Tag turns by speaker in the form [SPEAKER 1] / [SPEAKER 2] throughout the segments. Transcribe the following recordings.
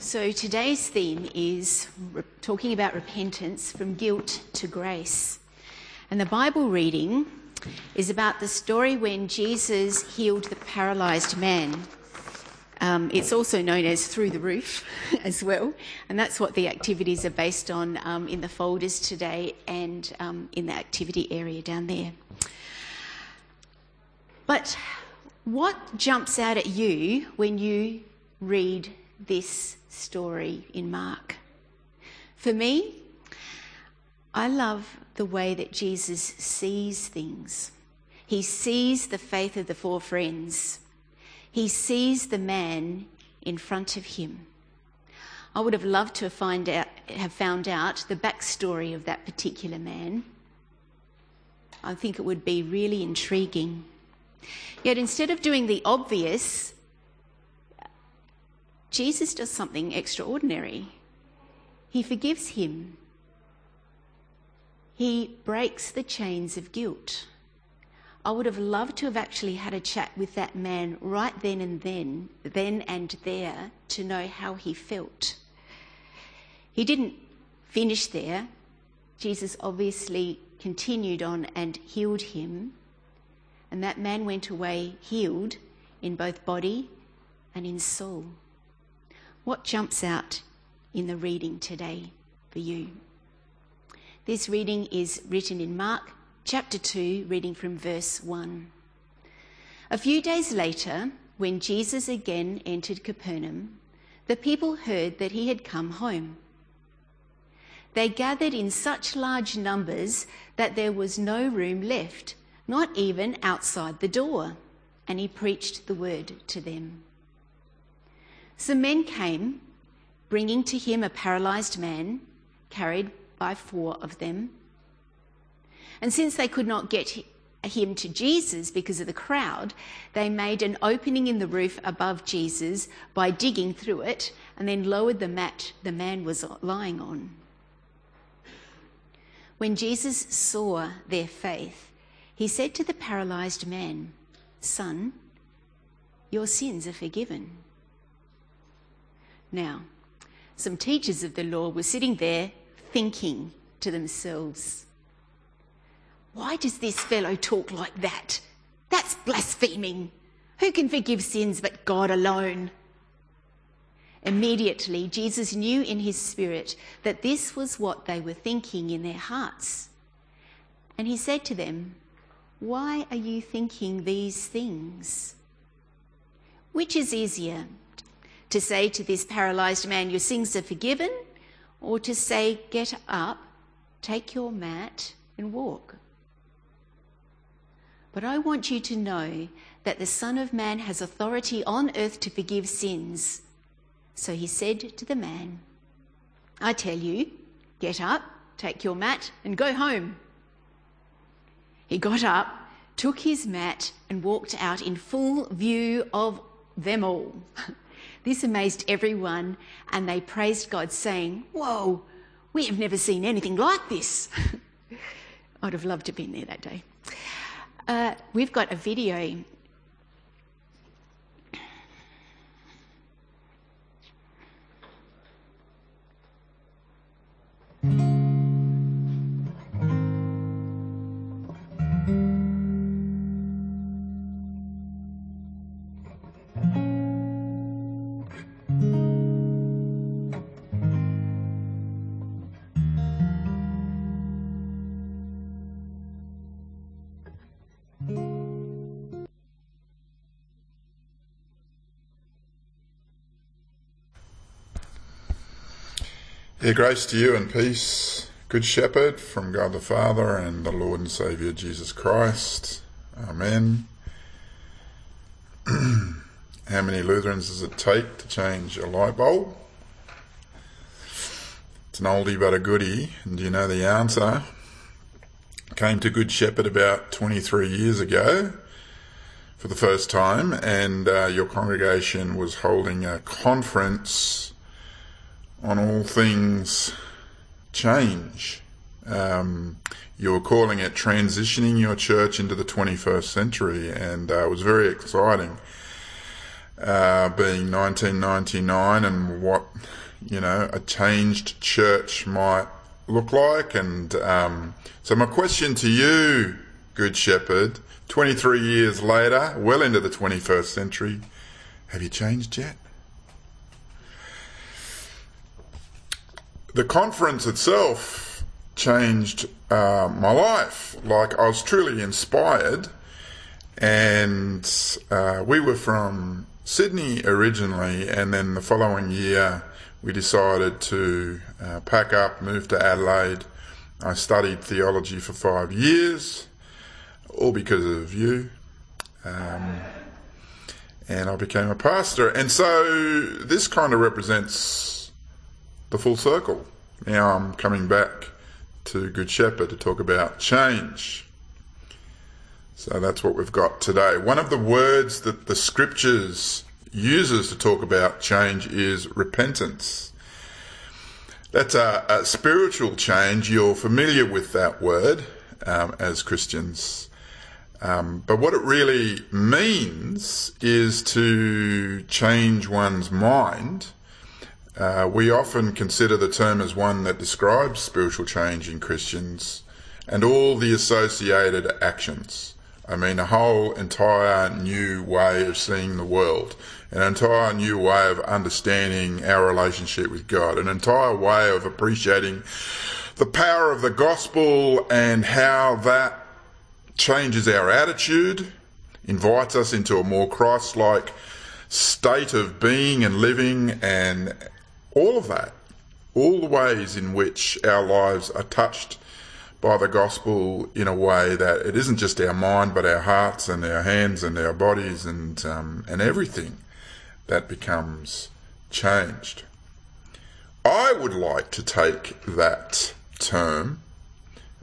[SPEAKER 1] So today's theme is re- talking about repentance from guilt to grace. And the Bible reading is about the story when Jesus healed the paralyzed man. Um, it's also known as Through the Roof as well, and that's what the activities are based on um, in the folders today and um, in the activity area down there. But what jumps out at you when you read this story in Mark. For me, I love the way that Jesus sees things. He sees the faith of the four friends. He sees the man in front of him. I would have loved to find out, have found out the backstory of that particular man. I think it would be really intriguing. Yet instead of doing the obvious, Jesus does something extraordinary. He forgives him. He breaks the chains of guilt. I would have loved to have actually had a chat with that man right then and then, then and there, to know how he felt. He didn't finish there. Jesus obviously continued on and healed him. And that man went away healed in both body and in soul. What jumps out in the reading today for you? This reading is written in Mark chapter 2, reading from verse 1. A few days later, when Jesus again entered Capernaum, the people heard that he had come home. They gathered in such large numbers that there was no room left, not even outside the door, and he preached the word to them. Some men came, bringing to him a paralyzed man, carried by four of them. And since they could not get him to Jesus because of the crowd, they made an opening in the roof above Jesus by digging through it and then lowered the mat the man was lying on. When Jesus saw their faith, he said to the paralyzed man, Son, your sins are forgiven. Now, some teachers of the law were sitting there thinking to themselves, Why does this fellow talk like that? That's blaspheming. Who can forgive sins but God alone? Immediately, Jesus knew in his spirit that this was what they were thinking in their hearts. And he said to them, Why are you thinking these things? Which is easier, to say to this paralyzed man, Your sins are forgiven, or to say, Get up, take your mat, and walk. But I want you to know that the Son of Man has authority on earth to forgive sins. So he said to the man, I tell you, get up, take your mat, and go home. He got up, took his mat, and walked out in full view of them all. This amazed everyone, and they praised God, saying, Whoa, we have never seen anything like this. I'd have loved to have been there that day. Uh, we've got a video
[SPEAKER 2] Yeah, grace to you and peace, Good Shepherd, from God the Father and the Lord and Saviour Jesus Christ. Amen. How many Lutherans does it take to change a light bulb? It's an oldie but a goodie. And do you know the answer? Came to Good Shepherd about 23 years ago for the first time, and uh, your congregation was holding a conference on all things change. Um, you were calling it transitioning your church into the 21st century, and uh, it was very exciting. uh, being 1999 and what, you know, a changed church might look like. And um, so, my question to you, Good Shepherd, 23 years later, well into the 21st century, have you changed yet? The conference itself changed uh, my life. Like, I was truly inspired. And uh, we were from Sydney originally, and then the following year we decided to uh, pack up, move to Adelaide. I studied theology for five years, all because of you. Um, and I became a pastor. And so this kind of represents the full circle. Now I'm coming back to Good Shepherd to talk about change. So that's what we've got today. One of the words that the scriptures uses to talk about change is repentance. That's a, a spiritual change. You're familiar with that word um, as Christians. Um, but what it really means is to change one's mind. Uh, we often consider the term as one that describes spiritual change in Christians and all the associated actions. I mean, a whole entire new way of seeing the world, an entire new way of understanding our relationship with God, an entire way of appreciating the power of the gospel and how that changes our attitude, invites us into a more Christ like state of being and living, and all of that, all the ways in which our lives are touched by the gospel in a way that it isn't just our mind, but our hearts and our hands and our bodies and um, and everything that becomes changed. I would like to take that term,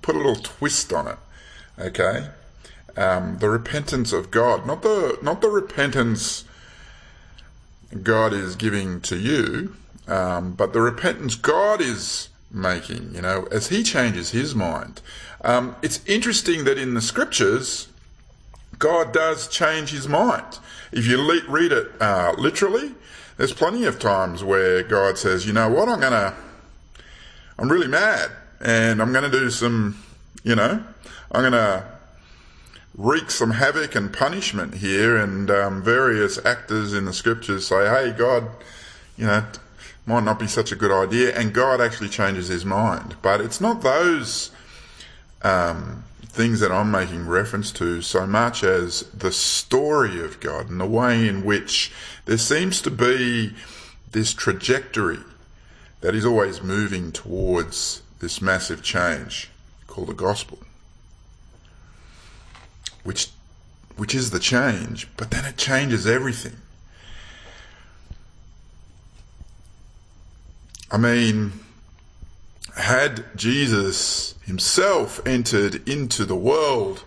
[SPEAKER 2] put a little twist on it. Okay, um, the repentance of God, not the not the repentance God is giving to you, um, but the repentance God is making, you know, as he changes his mind. Um, it's interesting that in the scriptures, God does change his mind. If you le- read it uh, literally, there's plenty of times where God says, you know what, I'm going to, I'm really mad and I'm going to do some, you know, I'm going to wreak some havoc and punishment here. And um, various actors in the scriptures say, hey, God, you know, might not be such a good idea, and God actually changes his mind. But it's not those um, things that I'm making reference to so much as the story of God and the way in which there seems to be this trajectory that is always moving towards this massive change called the gospel. Which which is the change, but then it changes everything. I mean, had Jesus himself entered into the world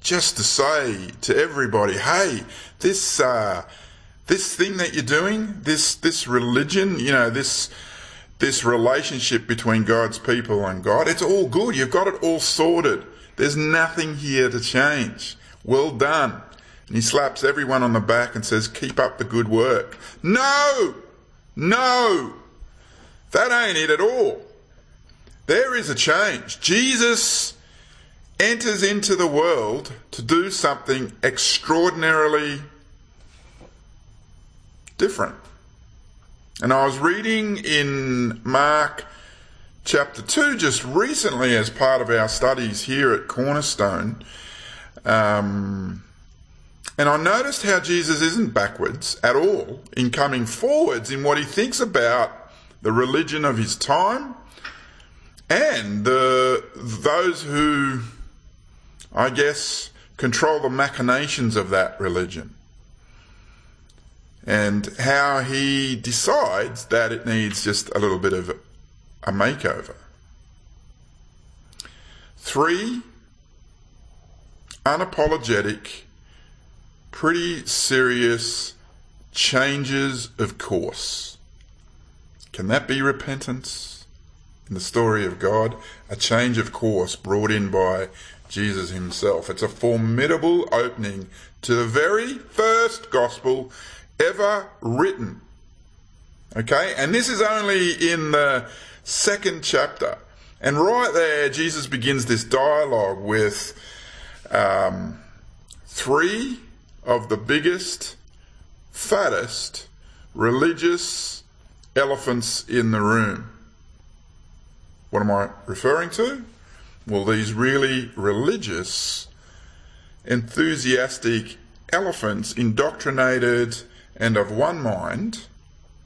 [SPEAKER 2] just to say to everybody, hey, this, uh, this thing that you're doing, this, this religion, you know, this, this relationship between God's people and God, it's all good. You've got it all sorted. There's nothing here to change. Well done. And he slaps everyone on the back and says, keep up the good work. No! No! That ain't it at all. There is a change. Jesus enters into the world to do something extraordinarily different. And I was reading in Mark chapter 2 just recently as part of our studies here at Cornerstone. Um, and I noticed how Jesus isn't backwards at all in coming forwards in what he thinks about the religion of his time, and the, those who, I guess, control the machinations of that religion. And how he decides that it needs just a little bit of a makeover. Three unapologetic, pretty serious changes of course can that be repentance? In the story of God, a change of course brought in by Jesus himself. It's a formidable opening to the very first gospel ever written. Okay? And this is only in the second chapter. And right there, Jesus begins this dialogue with um, three of the biggest, fattest religious elephants in the room. What am I referring to? Well, these really religious, enthusiastic elephants, indoctrinated and of one mind.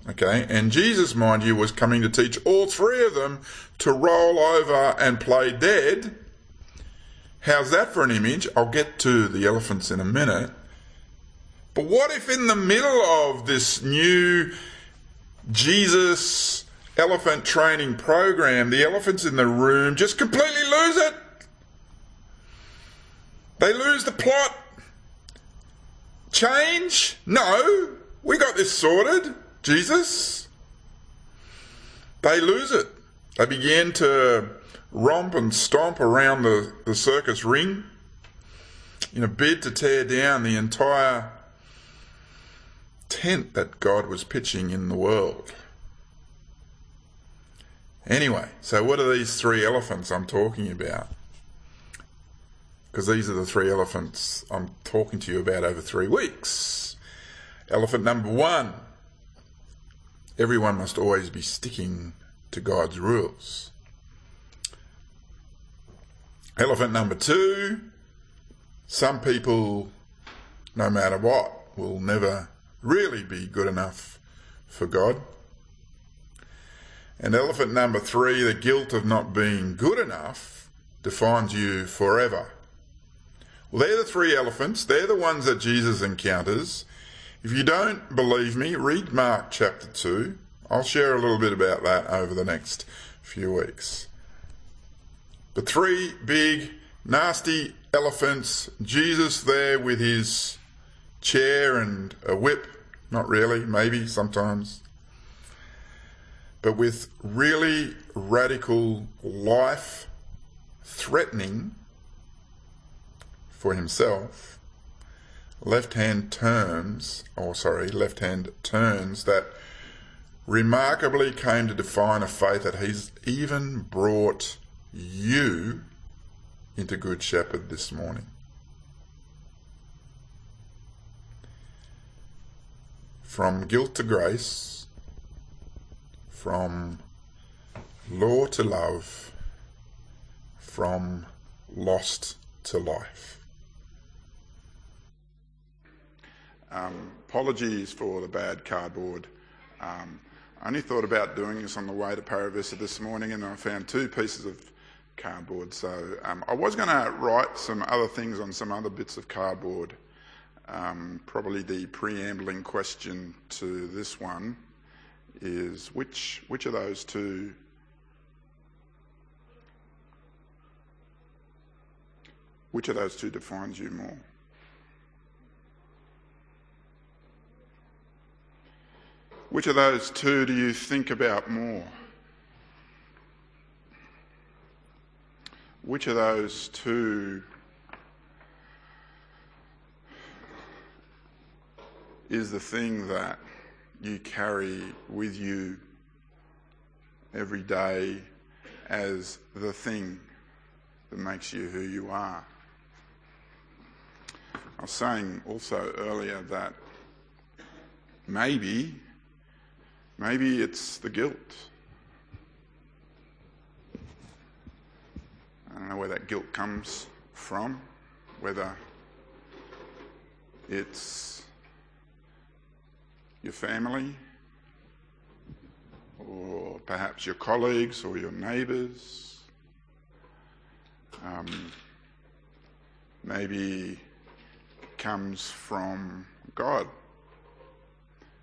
[SPEAKER 2] Okay, and Jesus, mind you, was coming to teach all three of them to roll over and play dead. How's that for an image? I'll get to the elephants in a minute. But what if in the middle of this new Jesus elephant training program, the elephants in the room just completely lose it? They lose the plot. Change? No. We got this sorted, Jesus. They lose it. They begin to romp and stomp around the, the circus ring in a bid to tear down the entire tent that God was pitching in the world. Anyway, so what are these three elephants I'm talking about? Because these are the three elephants I'm talking to you about over three weeks. Elephant number one everyone must always be sticking to God's rules. Elephant number two some people, no matter what, will never really be good enough for God. And elephant number three, the guilt of not being good enough defines you forever. Well, they're the three elephants. They're the ones that Jesus encounters. If you don't believe me, read Mark chapter 2. I'll share a little bit about that over the next few weeks. The three big, nasty elephants, Jesus there with his chair and a whip. Not really, maybe sometimes. But with really radical life threatening for himself left hand turns, or sorry, left hand turns that remarkably came to define a faith that he's even brought you into Good Shepherd this morning. From guilt to grace, from law to love, from lost to life. Um, apologies for the bad cardboard. Um, I only thought about doing this on the way to Paravista this morning and I found two pieces of cardboard. So um, I was going to write some other things on some other bits of cardboard um, probably the preambling question to this one is which which of those two which of those two defines you more? Which of those two do you think about more? Which of those two is the thing that you carry with you every day as the thing that makes you who you are. I was saying also earlier that maybe, maybe it's the guilt. I don't know where that guilt comes from, whether it's your family, or perhaps your colleagues or your neighbours. Um, maybe comes from God.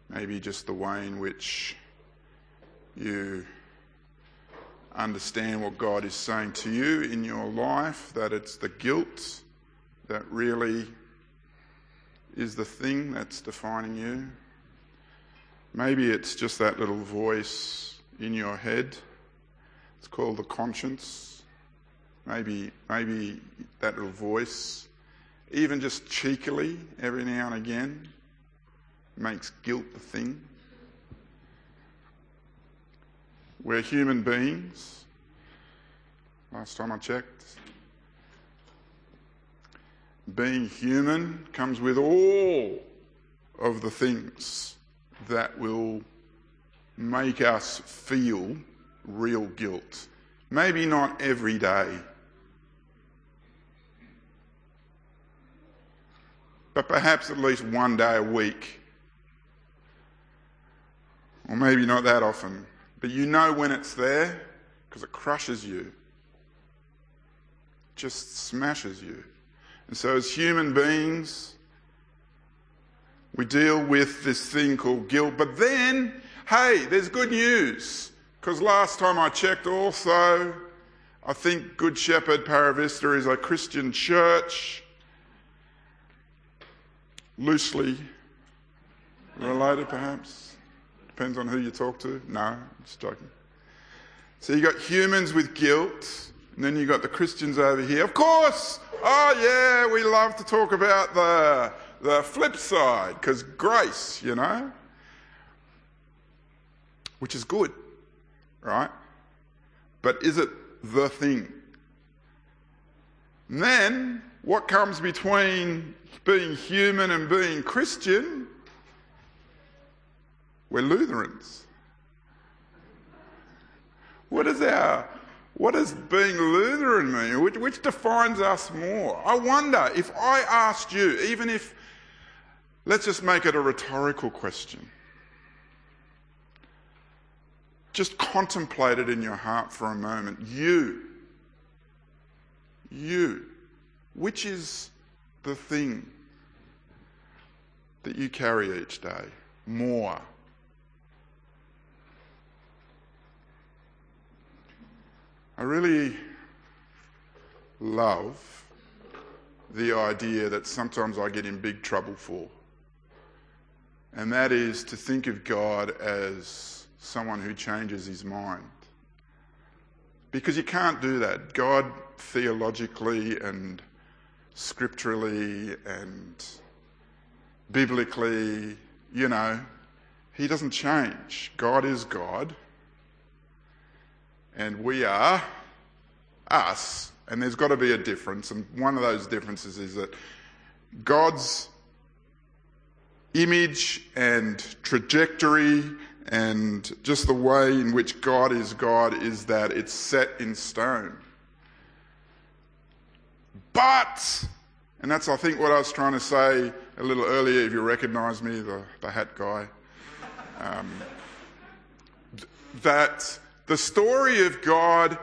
[SPEAKER 2] Maybe just the way in which you understand what God is saying to you in your life, that it's the guilt that really is the thing that's defining you. Maybe it's just that little voice in your head. It's called the conscience. Maybe, maybe that little voice, even just cheekily every now and again, makes guilt the thing. We're human beings. Last time I checked. Being human comes with all of the things that will make us feel real guilt. Maybe not every day. But perhaps at least one day a week. Or maybe not that often. But you know when it's there because it crushes you, just smashes you. And so, as human beings, we deal with this thing called guilt. But then, hey, there's good news. Because last time I checked, also, I think Good Shepherd Paravista is a Christian church, loosely related perhaps. Depends on who you talk to. No, just joking. So you got humans with guilt, and then you got the Christians over here. Of course, oh yeah, we love to talk about the the flip side because grace, you know, which is good, right? But is it the thing? And then what comes between being human and being Christian we're Lutherans. What is our what does being Lutheran mean? Which, which, defines us more? I wonder if I asked you, even if, let's just make it a rhetorical question, just contemplate it in your heart for a moment. You, you, which is the thing that you carry each day more? I really love the idea that sometimes I get in big trouble for. And that is to think of God as someone who changes his mind. Because you can't do that. God, theologically and scripturally and biblically, you know, he doesn't change. God is God and we are us, and there's got to be a difference. And one of those differences is that God's image and trajectory and just the way in which God is God is that it's set in stone. But, and that's I think what I was trying to say a little earlier, if you recognise me, the, the hat guy, um, that the story of God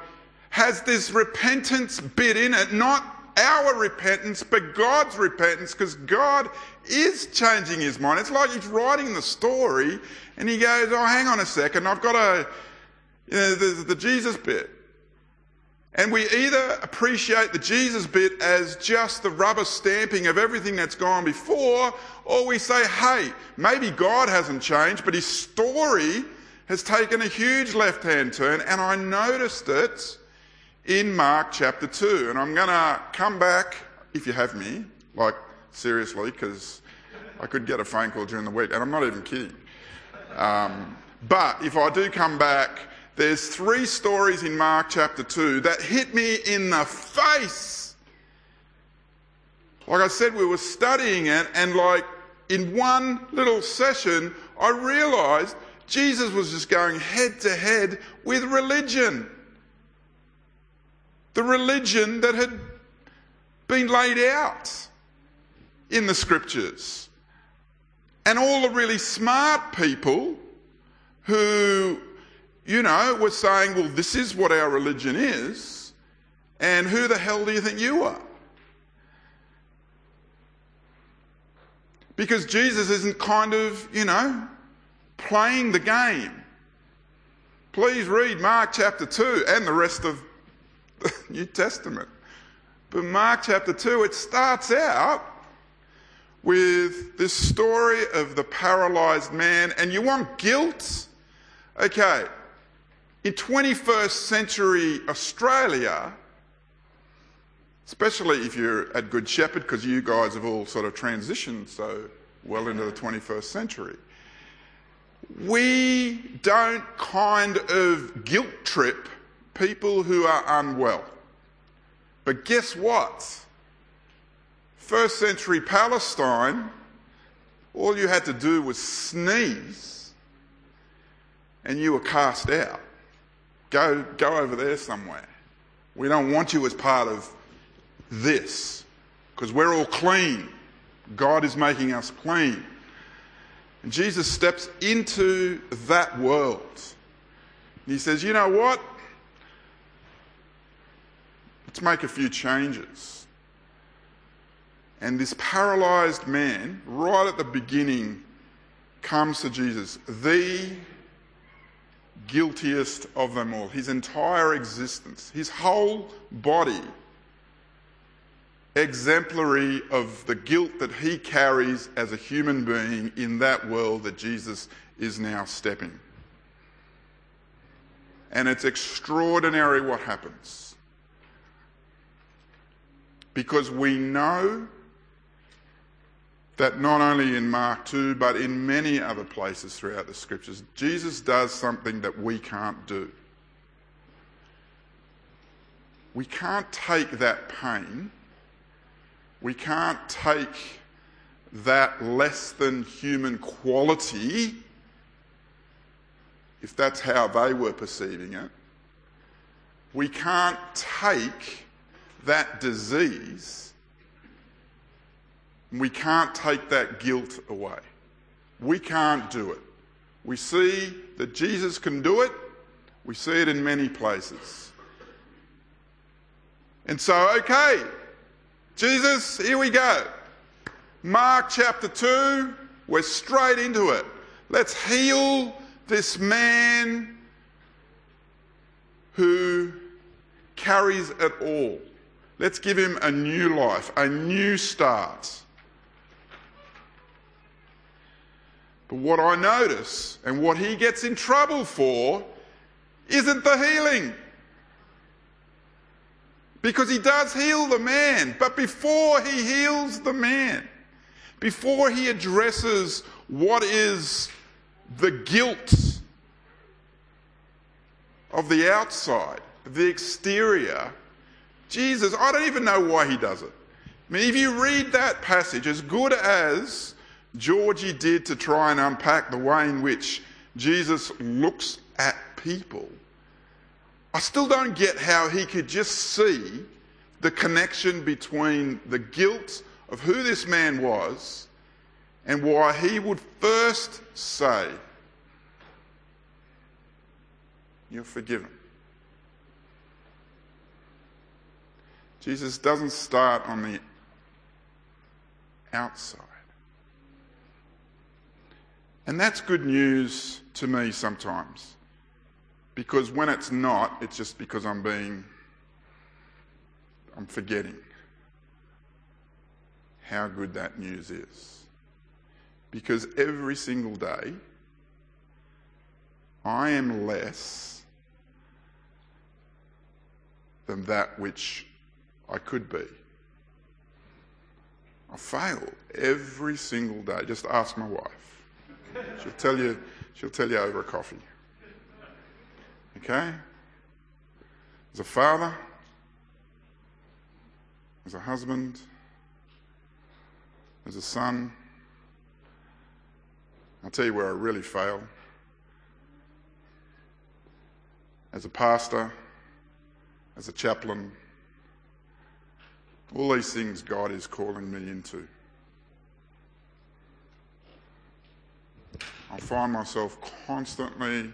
[SPEAKER 2] has this repentance bit in it, not our repentance, but God's repentance, because God is changing his mind. It's like he's writing the story and he goes, Oh, hang on a second, I've got a, you know, the, the Jesus bit. And we either appreciate the Jesus bit as just the rubber stamping of everything that's gone before, or we say, hey, maybe God hasn't changed, but his story has taken a huge left hand turn, and I noticed it in Mark chapter 2. And I'm going to come back, if you have me, like seriously, because I could get a phone call during the week, and I'm not even kidding. Um, but if I do come back, there's three stories in Mark chapter 2 that hit me in the face. Like I said, we were studying it, and like in one little session, I realized Jesus was just going head to head with religion. The religion that had been laid out in the scriptures. And all the really smart people who, you know, were saying, well, this is what our religion is, and who the hell do you think you are? Because Jesus isn't kind of, you know, playing the game. Please read Mark chapter 2 and the rest of the New Testament. But Mark chapter 2, it starts out with this story of the paralyzed man, and you want guilt? Okay, in 21st century Australia, especially if you're at Good Shepherd, because you guys have all sort of transitioned so well into the 21st century. We don't kind of guilt trip people who are unwell. But guess what? First century Palestine, all you had to do was sneeze and you were cast out. Go, go over there somewhere. We don't want you as part of this because we're all clean. God is making us clean. And Jesus steps into that world. he says, You know what? Let's make a few changes. And this paralyzed man, right at the beginning, comes to Jesus, the guiltiest of them all. His entire existence, his whole body exemplary of the guilt that he carries as a human being in that world that Jesus is now stepping. And it's extraordinary what happens. Because we know that not only in Mark 2, but in many other places throughout the scriptures, Jesus does something that we can't do. We can't take that pain we can't take that less than human quality, if that's how they were perceiving it, we can't take that disease, we can't take that guilt away. We can't do it. We see that Jesus can do it, we see it in many places. And so, okay, Jesus, here we go. Mark chapter 2, we're straight into it. Let's heal this man who carries it all. Let's give him a new life, a new start. But what I notice and what he gets in trouble for isn't the healing. Because he does heal the man. But before he heals the man, before he addresses what is the guilt of the outside, the exterior, Jesus, I don't even know why he does it. I mean, if you read that passage, as good as Georgie did to try and unpack the way in which Jesus looks at people, I still don't get how he could just see the connection between the guilt of who this man was and why he would first say, You're forgiven. Jesus doesn't start on the outside. And that's good news to me sometimes. Because when it's not, it's just because I'm being, I'm forgetting how good that news is. Because every single day, I am less than that which I could be. I fail every single day. Just ask my wife. She'll tell you, she'll tell you over a coffee. Okay? As a father, as a husband, as a son, I'll tell you where I really fail. As a pastor, as a chaplain, all these things God is calling me into. I find myself constantly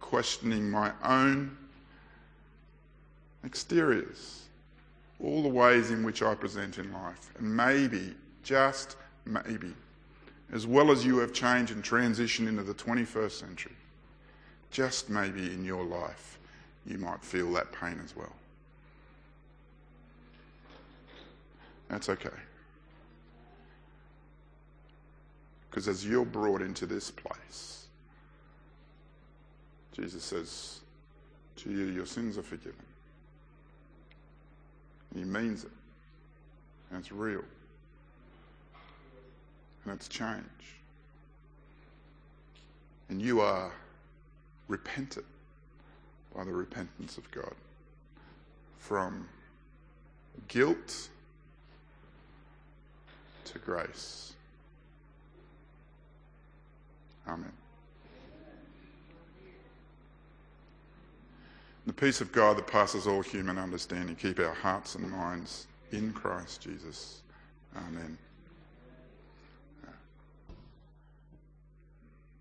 [SPEAKER 2] questioning my own exteriors, all the ways in which I present in life. And maybe, just maybe, as well as you have changed and transitioned into the 21st century, just maybe in your life, you might feel that pain as well. That's okay. Because as you're brought into this place, Jesus says to you, Your sins are forgiven. He means it. And it's real. and it's change. And you are repented by the repentance of God from guilt to grace. Amen. The peace of God that passes all human understanding, keep our hearts and minds in Christ Jesus. Amen.